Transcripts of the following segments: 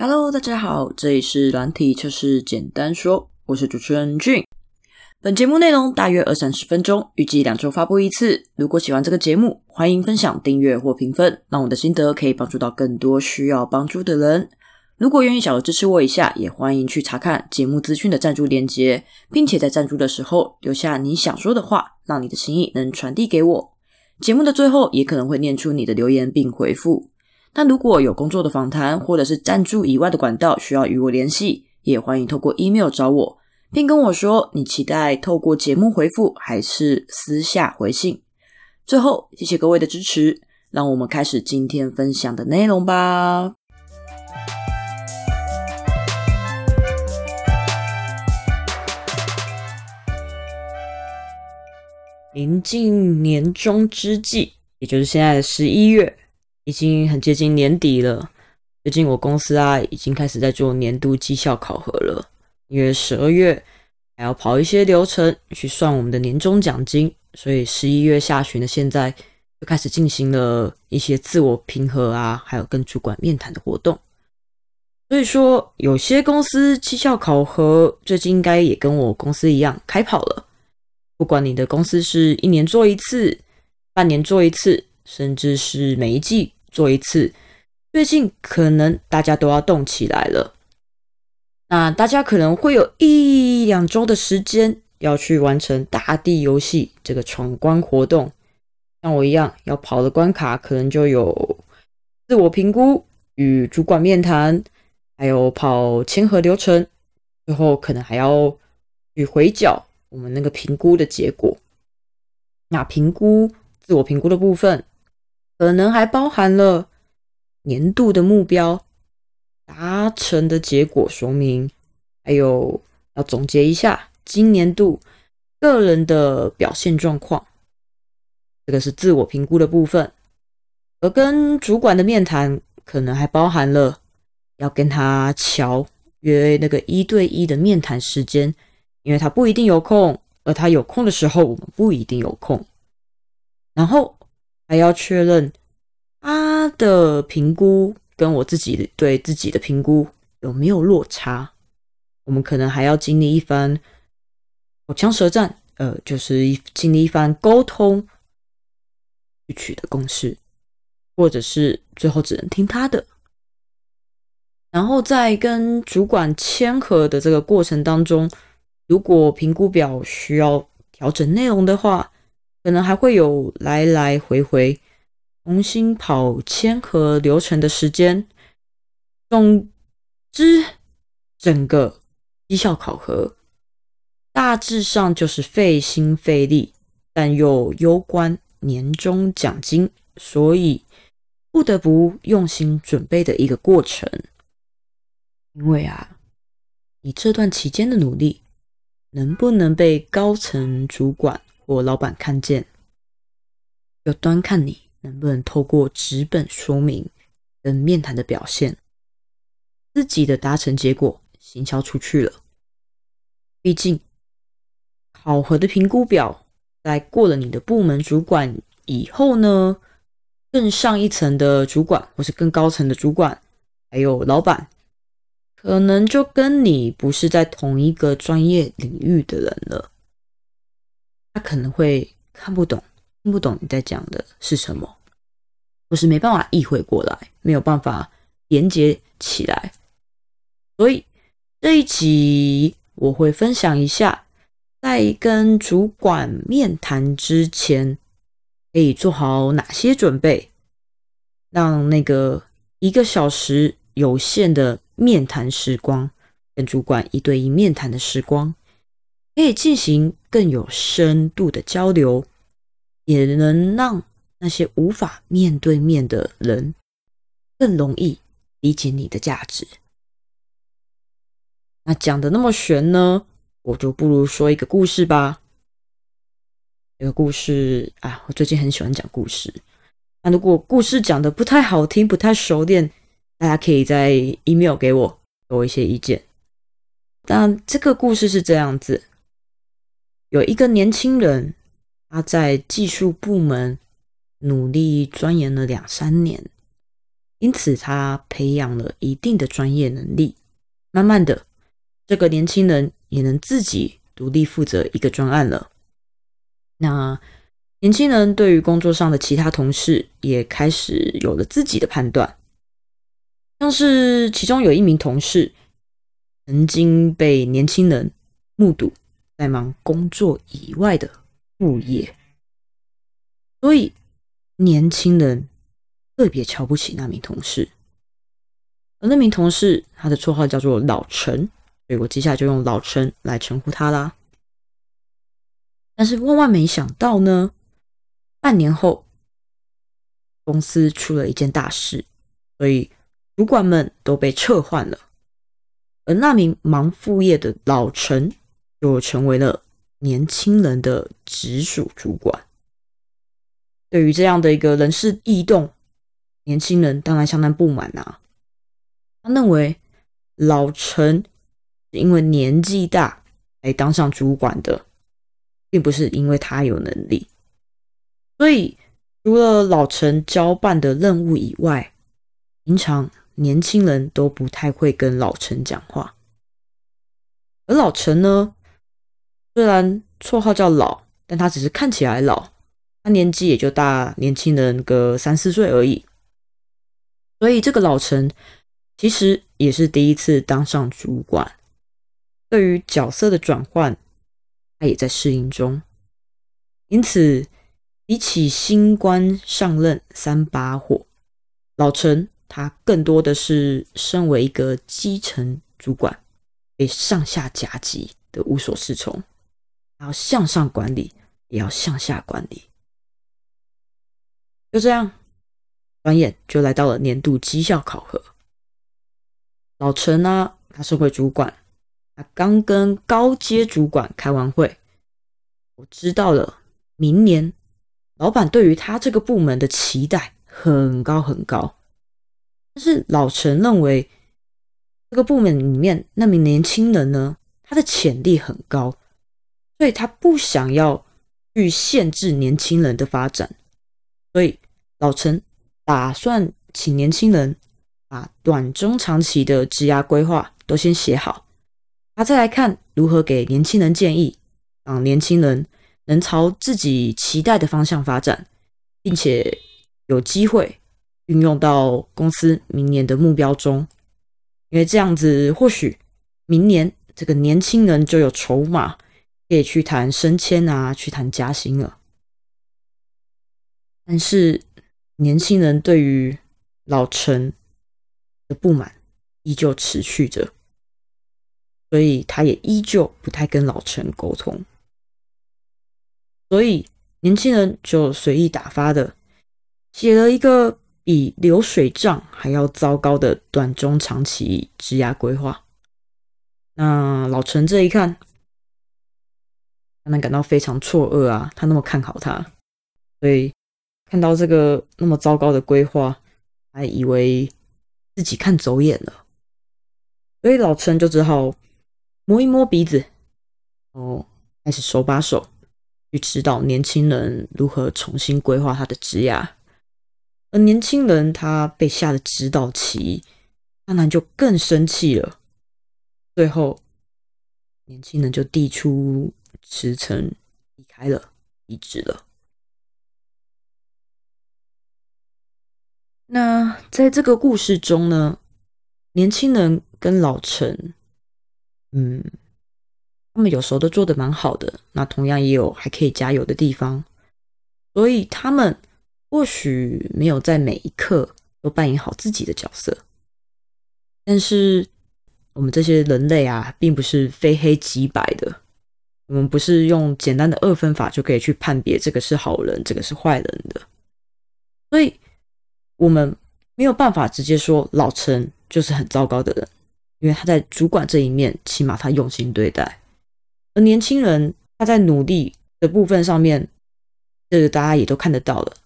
Hello，大家好，这里是软体测试简单说，我是主持人俊。本节目内容大约二三十分钟，预计两周发布一次。如果喜欢这个节目，欢迎分享、订阅或评分，让我的心得可以帮助到更多需要帮助的人。如果愿意小额支持我一下，也欢迎去查看节目资讯的赞助链接，并且在赞助的时候留下你想说的话，让你的心意能传递给我。节目的最后也可能会念出你的留言并回复。那如果有工作的访谈或者是赞助以外的管道需要与我联系，也欢迎透过 email 找我，并跟我说你期待透过节目回复还是私下回信。最后，谢谢各位的支持，让我们开始今天分享的内容吧。临近年终之际，也就是现在的十一月，已经很接近年底了。最近我公司啊，已经开始在做年度绩效考核了，因为十二月还要跑一些流程去算我们的年终奖金，所以十一月下旬的现在就开始进行了一些自我评核啊，还有跟主管面谈的活动。所以说，有些公司绩效考核最近应该也跟我公司一样开跑了。不管你的公司是一年做一次、半年做一次，甚至是每一季做一次，最近可能大家都要动起来了。那大家可能会有一两周的时间要去完成大地游戏这个闯关活动，像我一样要跑的关卡，可能就有自我评估、与主管面谈，还有跑签合流程，最后可能还要去回缴。我们那个评估的结果，那评估自我评估的部分，可能还包含了年度的目标达成的结果说明，还有要总结一下今年度个人的表现状况。这个是自我评估的部分，而跟主管的面谈，可能还包含了要跟他瞧约那个一对一的面谈时间。因为他不一定有空，而他有空的时候，我们不一定有空。然后还要确认他的评估跟我自己对自己的评估有没有落差。我们可能还要经历一番口枪舌战，呃，就是一经历一番沟通去取得共识，或者是最后只能听他的。然后在跟主管签合的这个过程当中。如果评估表需要调整内容的话，可能还会有来来回回重新跑签和流程的时间。总之，整个绩效考核大致上就是费心费力，但又攸关年终奖金，所以不得不用心准备的一个过程。因为啊，你这段期间的努力。能不能被高层主管或老板看见，要端看你能不能透过纸本说明跟面谈的表现，自己的达成结果行销出去了。毕竟考核的评估表在过了你的部门主管以后呢，更上一层的主管或是更高层的主管，还有老板。可能就跟你不是在同一个专业领域的人了，他可能会看不懂、听不懂你在讲的是什么，或是没办法意会过来，没有办法连接起来。所以这一集我会分享一下，在跟主管面谈之前，可以做好哪些准备，让那个一个小时有限的。面谈时光，跟主管一对一面谈的时光，可以进行更有深度的交流，也能让那些无法面对面的人更容易理解你的价值。那讲的那么玄呢，我就不如说一个故事吧。这个故事啊，我最近很喜欢讲故事。那如果故事讲的不太好听，不太熟练。大家可以在 email 给我，给我一些意见。但这个故事是这样子：有一个年轻人，他在技术部门努力钻研了两三年，因此他培养了一定的专业能力。慢慢的，这个年轻人也能自己独立负责一个专案了。那年轻人对于工作上的其他同事也开始有了自己的判断，像是其中有一名同事曾经被年轻人目睹在忙工作以外的副业，所以年轻人特别瞧不起那名同事。而那名同事他的绰号叫做老陈，所以我接下来就用老陈来称呼他啦。但是万万没想到呢。半年后，公司出了一件大事，所以主管们都被撤换了，而那名忙副业的老陈就成为了年轻人的直属主管。对于这样的一个人事异动，年轻人当然相当不满啊。他认为老陈是因为年纪大才当上主管的，并不是因为他有能力。所以，除了老陈交办的任务以外，平常年轻人都不太会跟老陈讲话。而老陈呢，虽然绰号叫老，但他只是看起来老，他年纪也就大年轻人个三四岁而已。所以，这个老陈其实也是第一次当上主管，对于角色的转换，他也在适应中，因此。比起新官上任三把火，老陈他更多的是身为一个基层主管，被上下夹击的无所适从，要向上管理，也要向下管理。就这样，转眼就来到了年度绩效考核。老陈呢，他身为主管，他刚跟高阶主管开完会，我知道了，明年。老板对于他这个部门的期待很高很高，但是老陈认为这个部门里面那名年轻人呢，他的潜力很高，所以他不想要去限制年轻人的发展，所以老陈打算请年轻人把短中长期的职涯规划都先写好，他再来看如何给年轻人建议，让年轻人。能朝自己期待的方向发展，并且有机会运用到公司明年的目标中，因为这样子或许明年这个年轻人就有筹码可以去谈升迁啊，去谈加薪了。但是年轻人对于老陈的不满依旧持续着，所以他也依旧不太跟老陈沟通。所以年轻人就随意打发的写了一个比流水账还要糟糕的短中长期职涯规划。那老陈这一看，当然感到非常错愕啊！他那么看好他，所以看到这个那么糟糕的规划，还以为自己看走眼了。所以老陈就只好摸一摸鼻子，哦，开始手把手。去指导年轻人如何重新规划他的职业，而年轻人他被下了指导棋，当然就更生气了。最后，年轻人就递出辞呈离开了，离职了。那在这个故事中呢，年轻人跟老陈，嗯。他们有时候都做的蛮好的，那同样也有还可以加油的地方，所以他们或许没有在每一刻都扮演好自己的角色，但是我们这些人类啊，并不是非黑即白的，我们不是用简单的二分法就可以去判别这个是好人，这个是坏人的，所以我们没有办法直接说老陈就是很糟糕的人，因为他在主管这一面，起码他用心对待。而年轻人他在努力的部分上面，这个大家也都看得到了，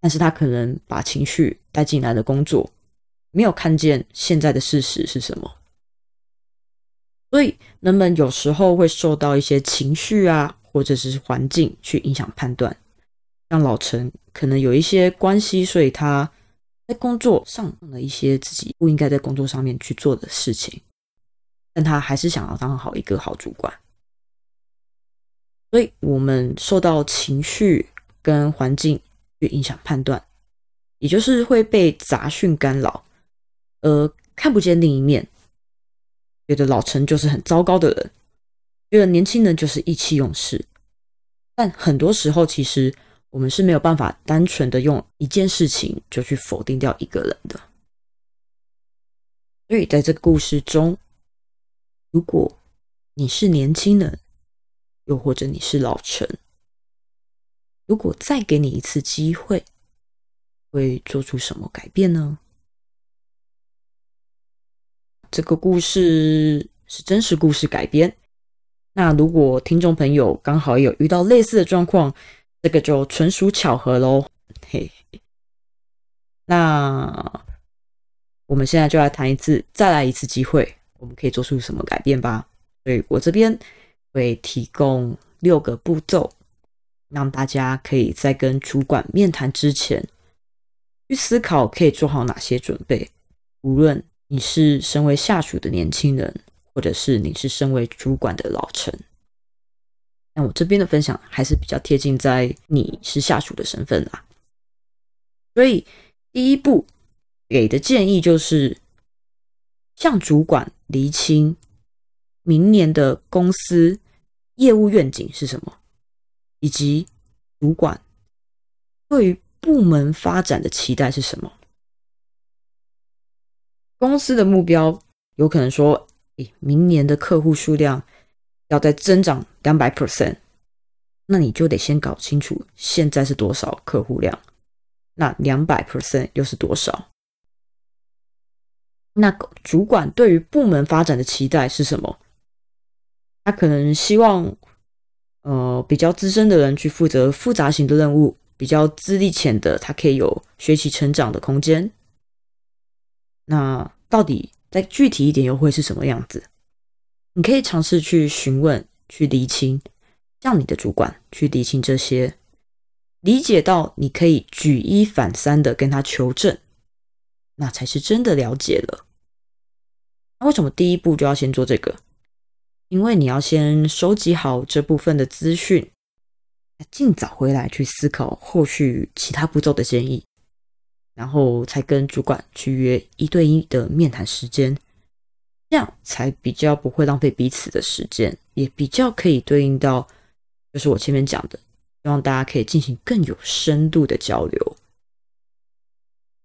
但是他可能把情绪带进来的工作，没有看见现在的事实是什么，所以人们有时候会受到一些情绪啊，或者是环境去影响判断。像老陈可能有一些关系，所以他在工作上了一些自己不应该在工作上面去做的事情，但他还是想要当好一个好主管。所以，我们受到情绪跟环境去影响判断，也就是会被杂讯干扰，而看不见另一面。觉得老陈就是很糟糕的人，觉得年轻人就是意气用事。但很多时候，其实我们是没有办法单纯的用一件事情就去否定掉一个人的。所以，在这个故事中，如果你是年轻人，又或者你是老陈，如果再给你一次机会，会做出什么改变呢？这个故事是真实故事改编。那如果听众朋友刚好有遇到类似的状况，这个就纯属巧合喽。嘿，那我们现在就来谈一次，再来一次机会，我们可以做出什么改变吧？所以我这边。会提供六个步骤，让大家可以在跟主管面谈之前，去思考可以做好哪些准备。无论你是身为下属的年轻人，或者是你是身为主管的老陈，那我这边的分享还是比较贴近在你是下属的身份啦。所以第一步给的建议就是，向主管厘清。明年的公司业务愿景是什么？以及主管对于部门发展的期待是什么？公司的目标有可能说，诶，明年的客户数量要再增长两百 percent，那你就得先搞清楚现在是多少客户量，那两百 percent 又是多少？那主管对于部门发展的期待是什么？他可能希望，呃，比较资深的人去负责复杂型的任务，比较资历浅的，他可以有学习成长的空间。那到底再具体一点，又会是什么样子？你可以尝试去询问、去厘清，让你的主管去厘清这些，理解到你可以举一反三的跟他求证，那才是真的了解了。那为什么第一步就要先做这个？因为你要先收集好这部分的资讯，尽早回来去思考后续其他步骤的建议，然后才跟主管去约一对一的面谈时间，这样才比较不会浪费彼此的时间，也比较可以对应到，就是我前面讲的，希望大家可以进行更有深度的交流。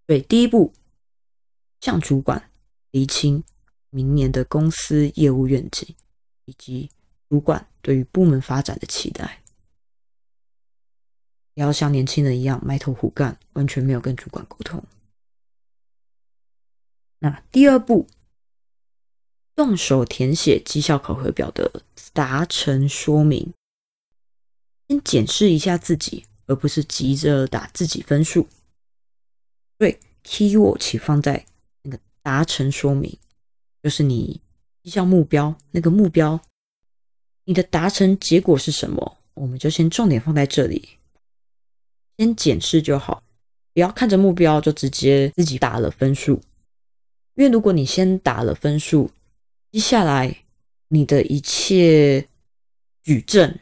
对，第一步，向主管厘清明年的公司业务愿景。以及主管对于部门发展的期待，不要像年轻人一样埋头苦干，完全没有跟主管沟通。那第二步，动手填写绩效考核表的达成说明，先检视一下自己，而不是急着打自己分数。对，key word 请放在那个达成说明，就是你。绩效目标那个目标，你的达成结果是什么？我们就先重点放在这里，先检视就好，不要看着目标就直接自己打了分数。因为如果你先打了分数，接下来你的一切举证，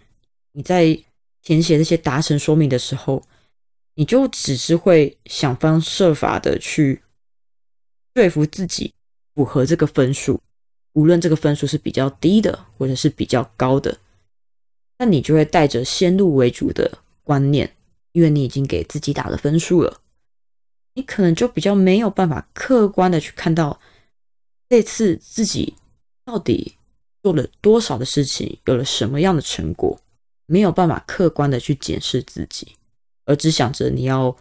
你在填写那些达成说明的时候，你就只是会想方设法的去说服自己符合这个分数。无论这个分数是比较低的，或者是比较高的，那你就会带着先入为主的观念，因为你已经给自己打了分数了，你可能就比较没有办法客观的去看到这次自己到底做了多少的事情，有了什么样的成果，没有办法客观的去检视自己，而只想着你要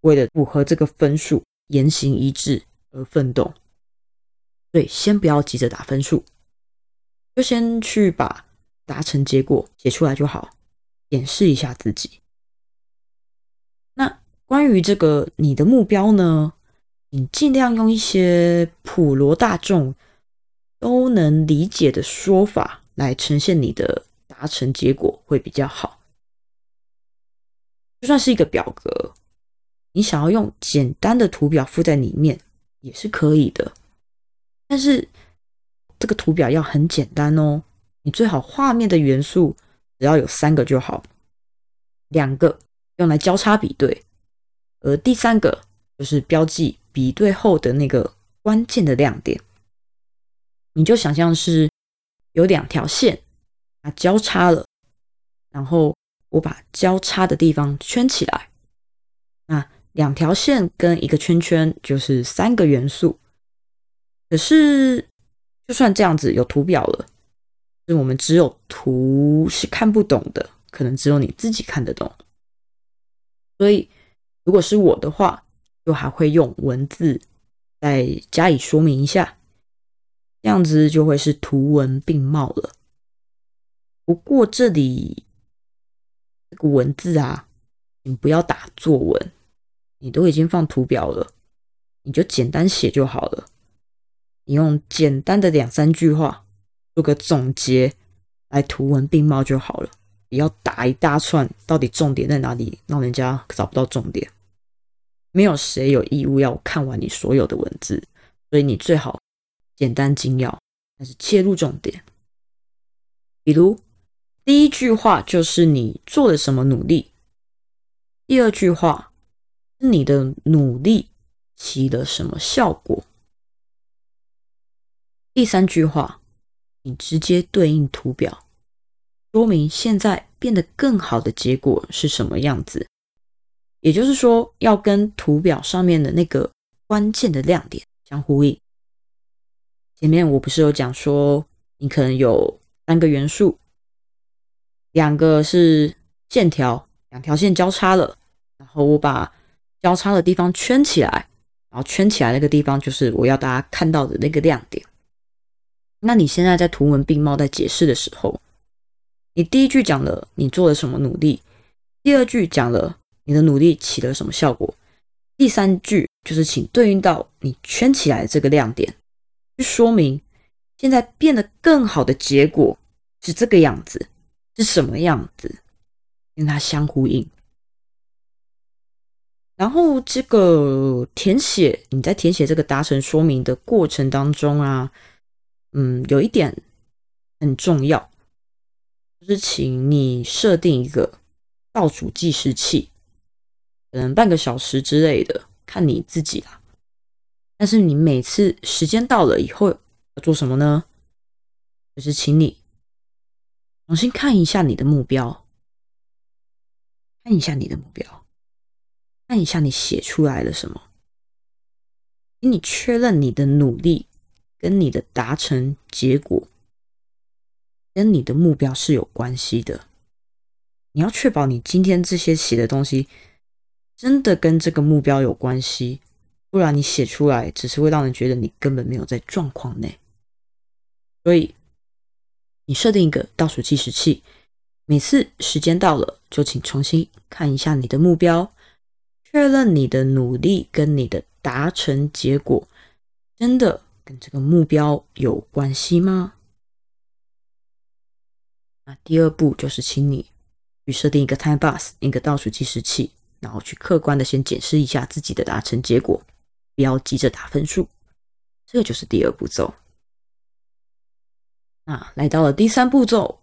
为了符合这个分数言行一致而奋斗。所以，先不要急着打分数，就先去把达成结果写出来就好，演示一下自己。关于这个你的目标呢？你尽量用一些普罗大众都能理解的说法来呈现你的达成结果会比较好。就算是一个表格，你想要用简单的图表附在里面也是可以的，但是这个图表要很简单哦。你最好画面的元素只要有三个就好，两个用来交叉比对，而第三个就是标记比对后的那个关键的亮点。你就想象是有两条线啊交叉了，然后我把交叉的地方圈起来，那两条线跟一个圈圈就是三个元素。可是就算这样子有图表了。是我们只有图是看不懂的，可能只有你自己看得懂。所以，如果是我的话，就还会用文字再加以说明一下，这样子就会是图文并茂了。不过这里这个文字啊，你不要打作文，你都已经放图表了，你就简单写就好了。你用简单的两三句话。做个总结，来图文并茂就好了，不要打一大串，到底重点在哪里，让人家找不到重点。没有谁有义务要看完你所有的文字，所以你最好简单精要，但是切入重点。比如第一句话就是你做了什么努力，第二句话你的努力起了什么效果，第三句话。你直接对应图表，说明现在变得更好的结果是什么样子。也就是说，要跟图表上面的那个关键的亮点相呼应。前面我不是有讲说，你可能有三个元素，两个是线条，两条线交叉了，然后我把交叉的地方圈起来，然后圈起来那个地方就是我要大家看到的那个亮点。那你现在在图文并茂在解释的时候，你第一句讲了你做了什么努力，第二句讲了你的努力起了什么效果，第三句就是请对应到你圈起来这个亮点，去说明现在变得更好的结果是这个样子，是什么样子，跟它相呼应。然后这个填写你在填写这个达成说明的过程当中啊。嗯，有一点很重要，就是请你设定一个倒数计时器，可能半个小时之类的，看你自己啦。但是你每次时间到了以后要做什么呢？就是请你重新看一下你的目标，看一下你的目标，看一下你写出来了什么，请你确认你的努力。跟你的达成结果，跟你的目标是有关系的。你要确保你今天这些写的东西真的跟这个目标有关系，不然你写出来只是会让人觉得你根本没有在状况内。所以，你设定一个倒数计时器，每次时间到了，就请重新看一下你的目标，确认你的努力跟你的达成结果真的。跟这个目标有关系吗？那第二步就是请你去设定一个 time bus，一个倒数计时器，然后去客观的先检视一下自己的达成结果，不要急着打分数。这就是第二步骤。那来到了第三步骤，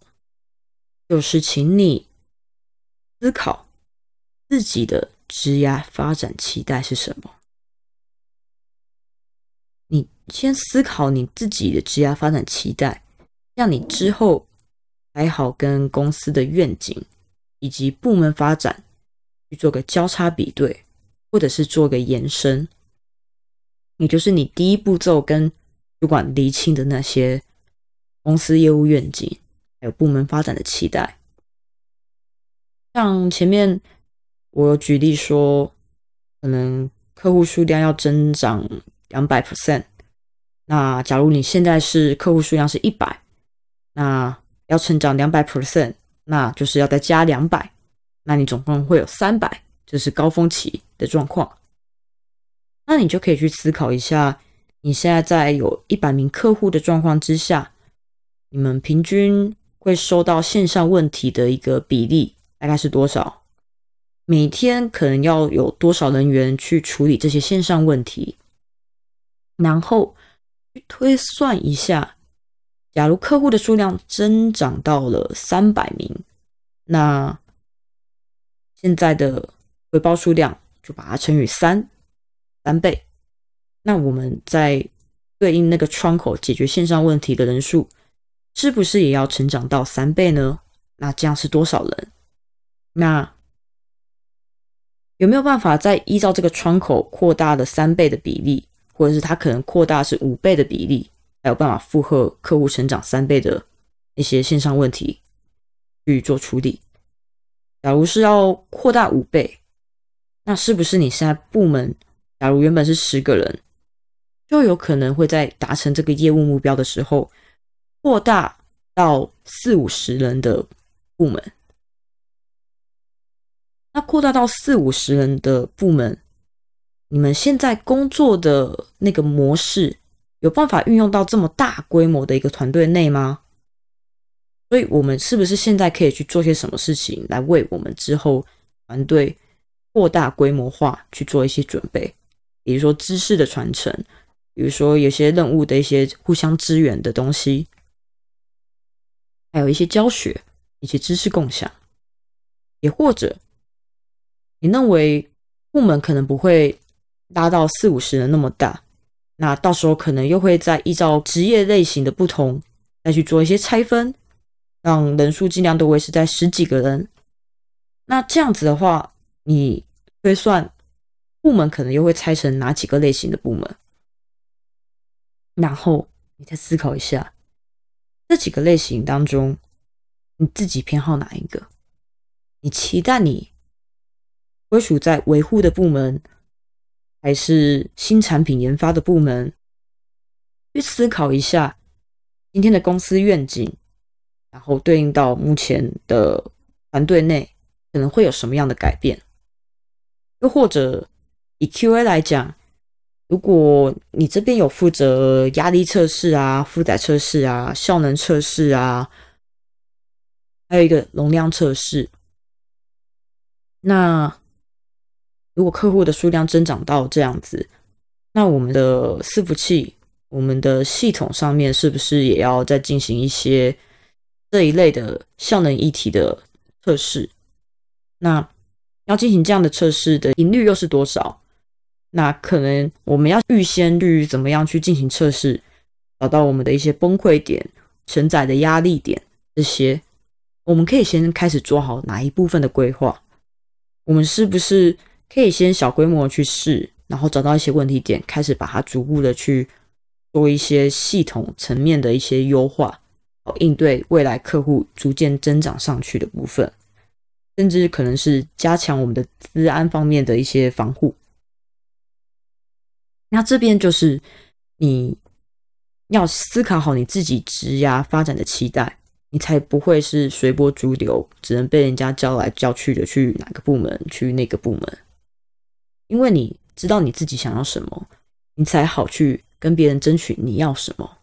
就是请你思考自己的职业发展期待是什么。你先思考你自己的职业发展期待，让你之后还好跟公司的愿景以及部门发展去做个交叉比对，或者是做个延伸。也就是你第一步骤跟主管厘清的那些公司业务愿景，还有部门发展的期待。像前面我有举例说，可能客户数量要增长。两百 percent，那假如你现在是客户数量是一百，那要成长两百 percent，那就是要再加两百，那你总共会有三百，这是高峰期的状况。那你就可以去思考一下，你现在在有一百名客户的状况之下，你们平均会收到线上问题的一个比例大概是多少？每天可能要有多少人员去处理这些线上问题，然后去推算一下，假如客户的数量增长到了三百名，那现在的回报数量就把它乘以三，三倍。那我们在对应那个窗口解决线上问题的人数，是不是也要成长到三倍呢？那这样是多少人？那有没有办法再依照这个窗口扩大了三倍的比例，或者是它可能扩大是五倍的比例，才有办法负荷客户成长三倍的一些线上问题去做处理？假如是要扩大五倍，那是不是你现在部门，假如原本是十个人，就有可能会在达成这个业务目标的时候，扩大到四五十人的部门？那扩大到四五十人的部门，你们现在工作的那个模式，有办法运用到这么大规模的一个团队内吗？所以，我们是不是现在可以去做些什么事情，来为我们之后团队扩大规模化去做一些准备？比如说知识的传承，比如说有些任务的一些互相支援的东西，还有一些教学以及知识共享，也或者你认为部门可能不会拉到四五十人那么大，那到时候可能又会再依照职业类型的不同，再去做一些拆分。让人数尽量都维持在十几个人，那这样子的话，你推算部门可能又会拆成哪几个类型的部门？然后你再思考一下，这几个类型当中，你自己偏好哪一个？你期待你归属在维护的部门，还是新产品研发的部门？去思考一下今天的公司愿景。然后对应到目前的团队内可能会有什么样的改变？又或者以 QA 来讲，如果你这边有负责压力测试啊、负载测试啊、效能测试啊，还有一个容量测试，那如果客户的数量增长到这样子，那我们的伺服器、我们的系统上面是不是也要再进行一些？这一类的效能一体的测试，那要进行这样的测试的频率又是多少？那可能我们要预先去怎么样去进行测试，找到我们的一些崩溃点、承载的压力点这些，我们可以先开始做好哪一部分的规划？我们是不是可以先小规模去试，然后找到一些问题点，开始把它逐步的去做一些系统层面的一些优化？应对未来客户逐渐增长上去的部分，甚至可能是加强我们的治安方面的一些防护。那这边就是你要思考好你自己职涯发展的期待，你才不会是随波逐流，只能被人家叫来叫去的去哪个部门去那个部门。因为你知道你自己想要什么，你才好去跟别人争取你要什么，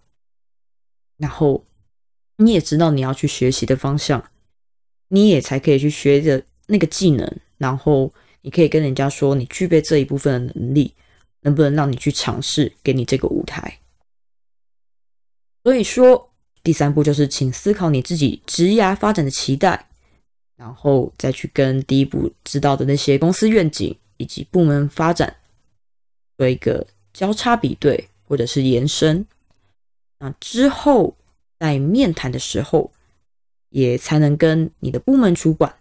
然后。你也知道你要去学习的方向，你也才可以去学的那个技能，然后你可以跟人家说你具备这一部分的能力，能不能让你去尝试，给你这个舞台。所以说，第三步就是请思考你自己职涯发展的期待，然后再去跟第一步知道的那些公司愿景以及部门发展做一个交叉比对或者是延伸。那之后。在面谈的时候，也才能跟你的部门主管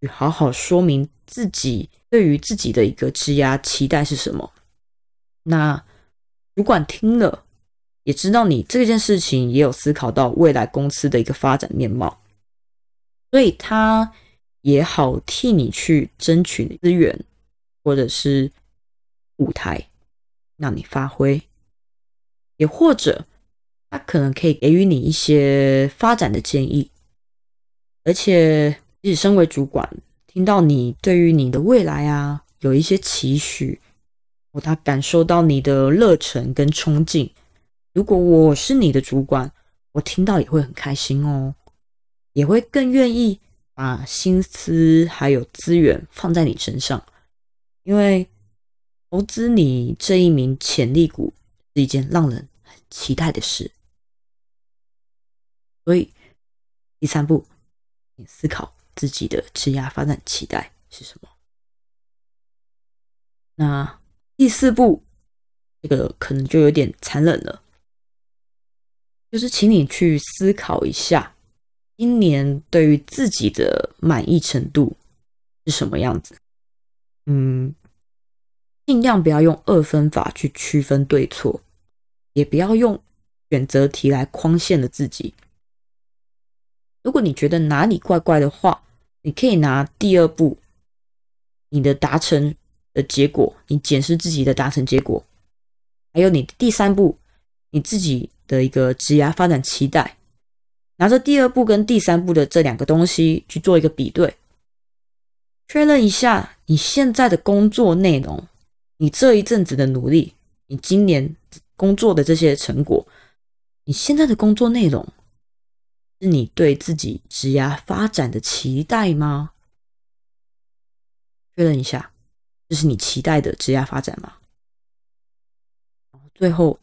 去好好说明自己对于自己的一个职涯期待是什么。那主管听了，也知道你这件事情也有思考到未来公司的一个发展面貌，所以他也好替你去争取资源或者是舞台，让你发挥，也或者。他可能可以给予你一些发展的建议，而且，即使身为主管，听到你对于你的未来啊有一些期许，哦，他感受到你的热忱跟冲劲。如果我是你的主管，我听到也会很开心哦，也会更愿意把心思还有资源放在你身上，因为投资你这一名潜力股是一件让人很期待的事。所以，第三步，你思考自己的职业发展期待是什么。那第四步，这个可能就有点残忍了，就是请你去思考一下。今年对于自己的满意程度是什么样子？嗯，尽量不要用二分法去区分对错，也不要用选择题来框限了自己。如果你觉得哪里怪怪的话，你可以拿第二步你的达成的结果，你检视自己的达成结果，还有你第三步你自己的一个职业发展期待。拿着第二步跟第三步的这两个东西去做一个比对，确认一下你现在的工作内容，你这一阵子的努力，你今年工作的这些成果，你现在的工作内容是你对自己职业发展的期待吗？确认一下，这是你期待的职业发展吗？然后最后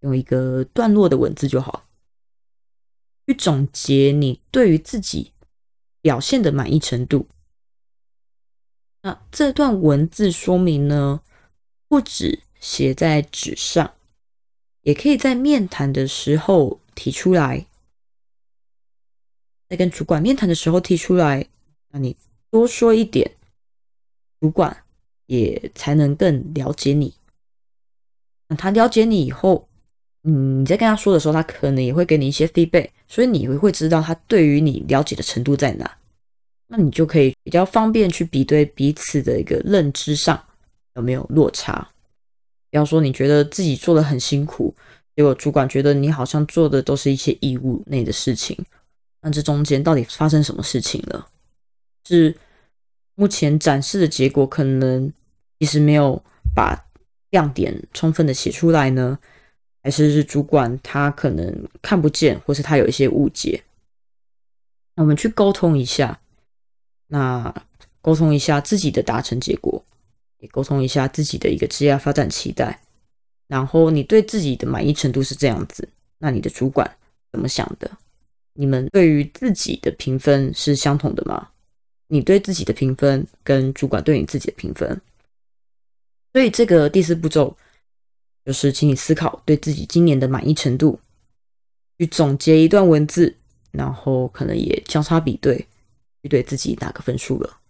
用一个段落的文字就好。去总结你对于自己表现的满意程度。那这段文字说明呢，不止写在纸上，也可以在面谈的时候提出来，在跟主管面谈的时候提出来。那你多说一点，主管也才能更了解你。那他了解你以后。嗯，你在跟他说的时候，他可能也会给你一些 feedback，所以你会会知道他对于你了解的程度在哪，那你就可以比较方便去比对彼此的一个认知上有没有落差。比方说，你觉得自己做的很辛苦，结果主管觉得你好像做的都是一些义务内的事情，那这中间到底发生什么事情了？是目前展示的结果可能其实没有把亮点充分的写出来呢？还是是主管他可能看不见，或是他有一些误解，那我们去沟通一下，那沟通一下自己的达成结果，也沟通一下自己的一个职业发展期待，然后你对自己的满意程度是这样子，那你的主管怎么想的？你们对于自己的评分是相同的吗？你对自己的评分跟主管对你自己的评分，所以这个第四步骤。就是请你思考对自己今年的满意程度，去总结一段文字，然后可能也交叉比对，去对自己打个分数了。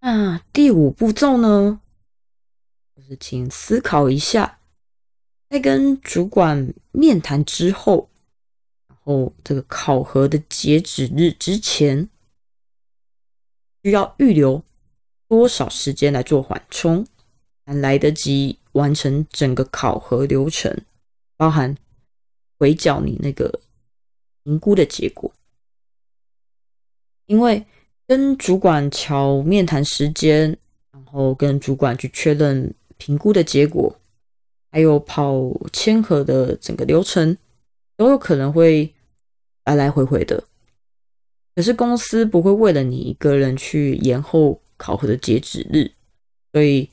那第五步骤呢，就是请思考一下，在跟主管面谈之后，后这个考核的截止日之前，需要预留多少时间来做缓冲。来得及完成整个考核流程，包含回缴你那个评估的结果。因为跟主管调面谈时间，然后跟主管去确认评估的结果，还有跑签核的整个流程，都有可能会来来回回的。可是公司不会为了你一个人去延后考核的截止日，所以。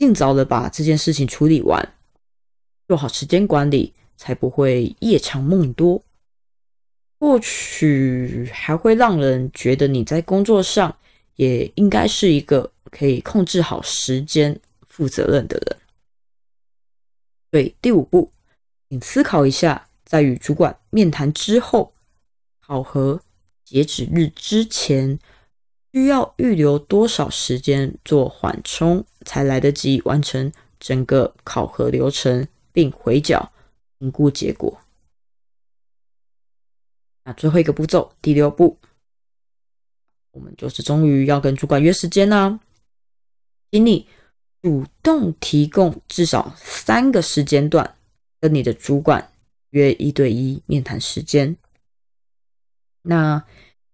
尽早的把这件事情处理完，做好时间管理，才不会夜长梦多。或许还会让人觉得你在工作上也应该是一个可以控制好时间、负责任的人。对，第五步，请思考一下，在与主管面谈之后，考核截止日之前。需要预留多少时间做缓冲，才来得及完成整个考核流程，并回缴评估结果？那最后一个步骤，第六步，我们就是终于要跟主管约时间啦，请你主动提供至少三个时间段，跟你的主管约一对一面谈时间。那。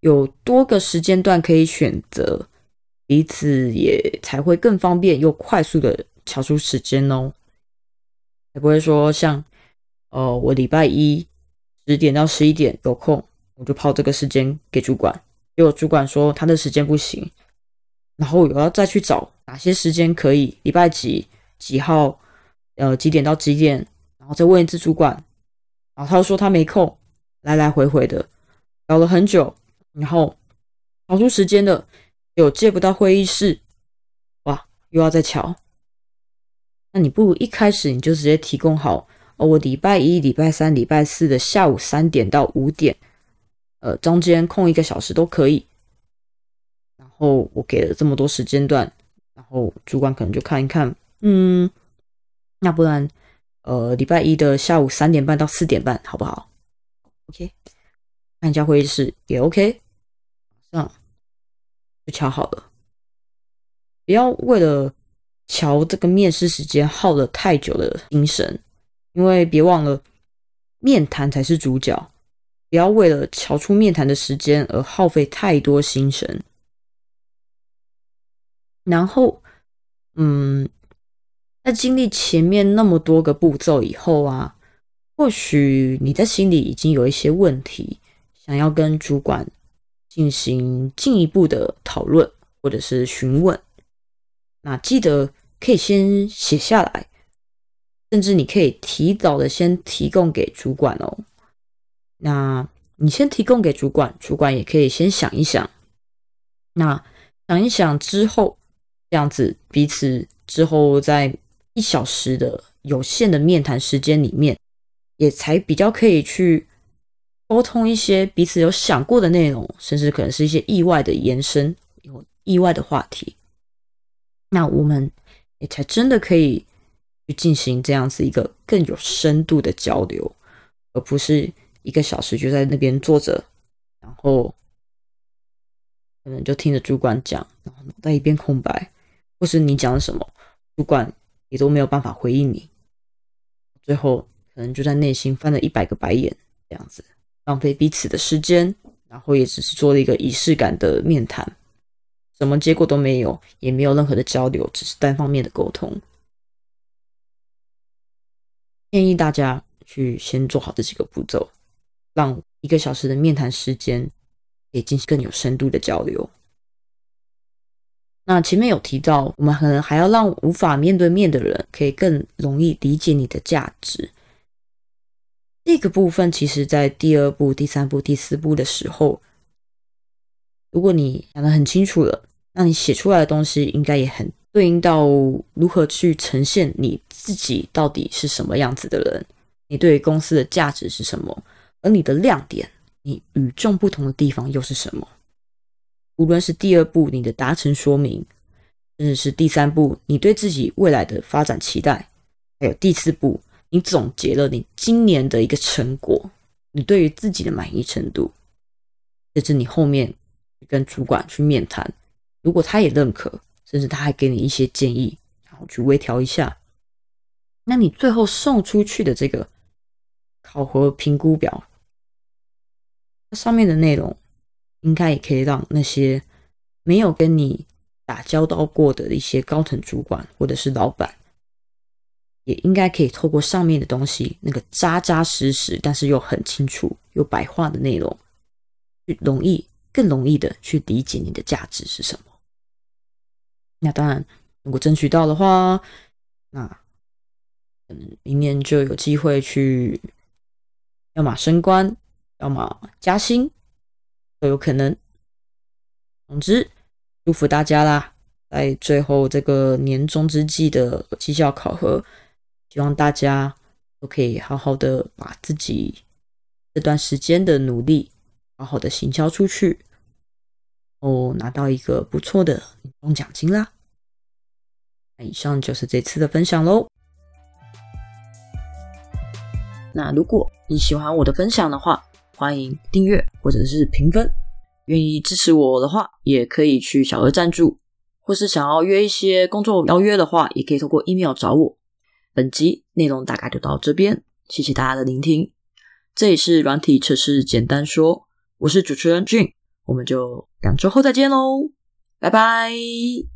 有多个时间段可以选择，彼此也才会更方便又快速的敲出时间哦。才不会说像，哦，我礼拜一十点到十一点有空，我就抛这个时间给主管，结果主管说他的时间不行，然后我要再去找哪些时间可以，礼拜几几号，呃几点到几点，然后再问一次主管，然后他说他没空，来来回回的搞了很久，然后调出时间的有借不到会议室，哇，又要再瞧。那你不如一开始你就直接提供好哦，我礼拜一、礼拜三、礼拜四的下午三点到五点，呃，中间空一个小时都可以。然后我给了这么多时间段，然后主管可能就看一看，嗯，那不然，呃，礼拜一的下午三点半到四点半好不好？OK，看一下会议室也 OK，这样就敲好了，不要为了。瞧这个面试时间耗了太久的精神，因为别忘了面谈才是主角，不要为了瞧出面谈的时间而耗费太多心神。然后，嗯，在经历前面那么多个步骤以后啊，或许你在心里已经有一些问题，想要跟主管进行进一步的讨论或者是询问。那记得可以先写下来，甚至你可以提早的先提供给主管哦。那你先提供给主管，主管也可以先想一想。那想一想之后，这样子彼此之后再一小时的有限的面谈时间里面，也才比较可以去沟通一些彼此有想过的内容，甚至可能是一些意外的延伸，有意外的话题。那我们也才真的可以去进行这样子一个更有深度的交流，而不是一个小时就在那边坐着，然后可能就听着主管讲，然后脑袋一片空白，或是你讲什么，主管也都没有办法回应你，最后可能就在内心翻了一百个白眼，这样子浪费彼此的时间，然后也只是做了一个仪式感的面谈。什么结果都没有，也没有任何的交流，只是单方面的沟通。建议大家去先做好这几个步骤，让一个小时的面谈时间可以进行更有深度的交流。那前面有提到，我们可能还要让无法面对面的人可以更容易理解你的价值。这个部分其实，在第二步、第三步、第四步的时候。如果你讲得很清楚了，那你写出来的东西应该也很对应到如何去呈现你自己到底是什么样子的人，你对公司的价值是什么，而你的亮点，你与众不同的地方又是什么？无论是第二步你的达成说明，甚至是第三步你对自己未来的发展期待，还有第四步你总结了你今年的一个成果，你对于自己的满意程度，甚至你后面。跟主管去面谈，如果他也认可，甚至他还给你一些建议，然后去微调一下，那你最后送出去的这个考核评估表，它上面的内容应该也可以让那些没有跟你打交道过的一些高层主管或者是老板，也应该可以透过上面的东西，那个扎扎实实但是又很清楚、有白话的内容，去容易。更容易的去理解你的价值是什么。那当然，如果争取到的话，那可能明年就有机会去，要么升官，要么加薪，都有可能。总之，祝福大家啦！在最后这个年终之际的绩效考核，希望大家都可以好好的把自己这段时间的努力。好好的行销出去，哦，拿到一个不错的年终奖金啦。那以上就是这次的分享喽。那如果你喜欢我的分享的话，欢迎订阅或者是评分。愿意支持我的话，也可以去小额赞助，或是想要约一些工作邀约的话，也可以通过 email 找我。本集内容大概就到这边，谢谢大家的聆听。这里是软体测试简单说。我是主持人俊，我们就两周后再见喽，拜拜。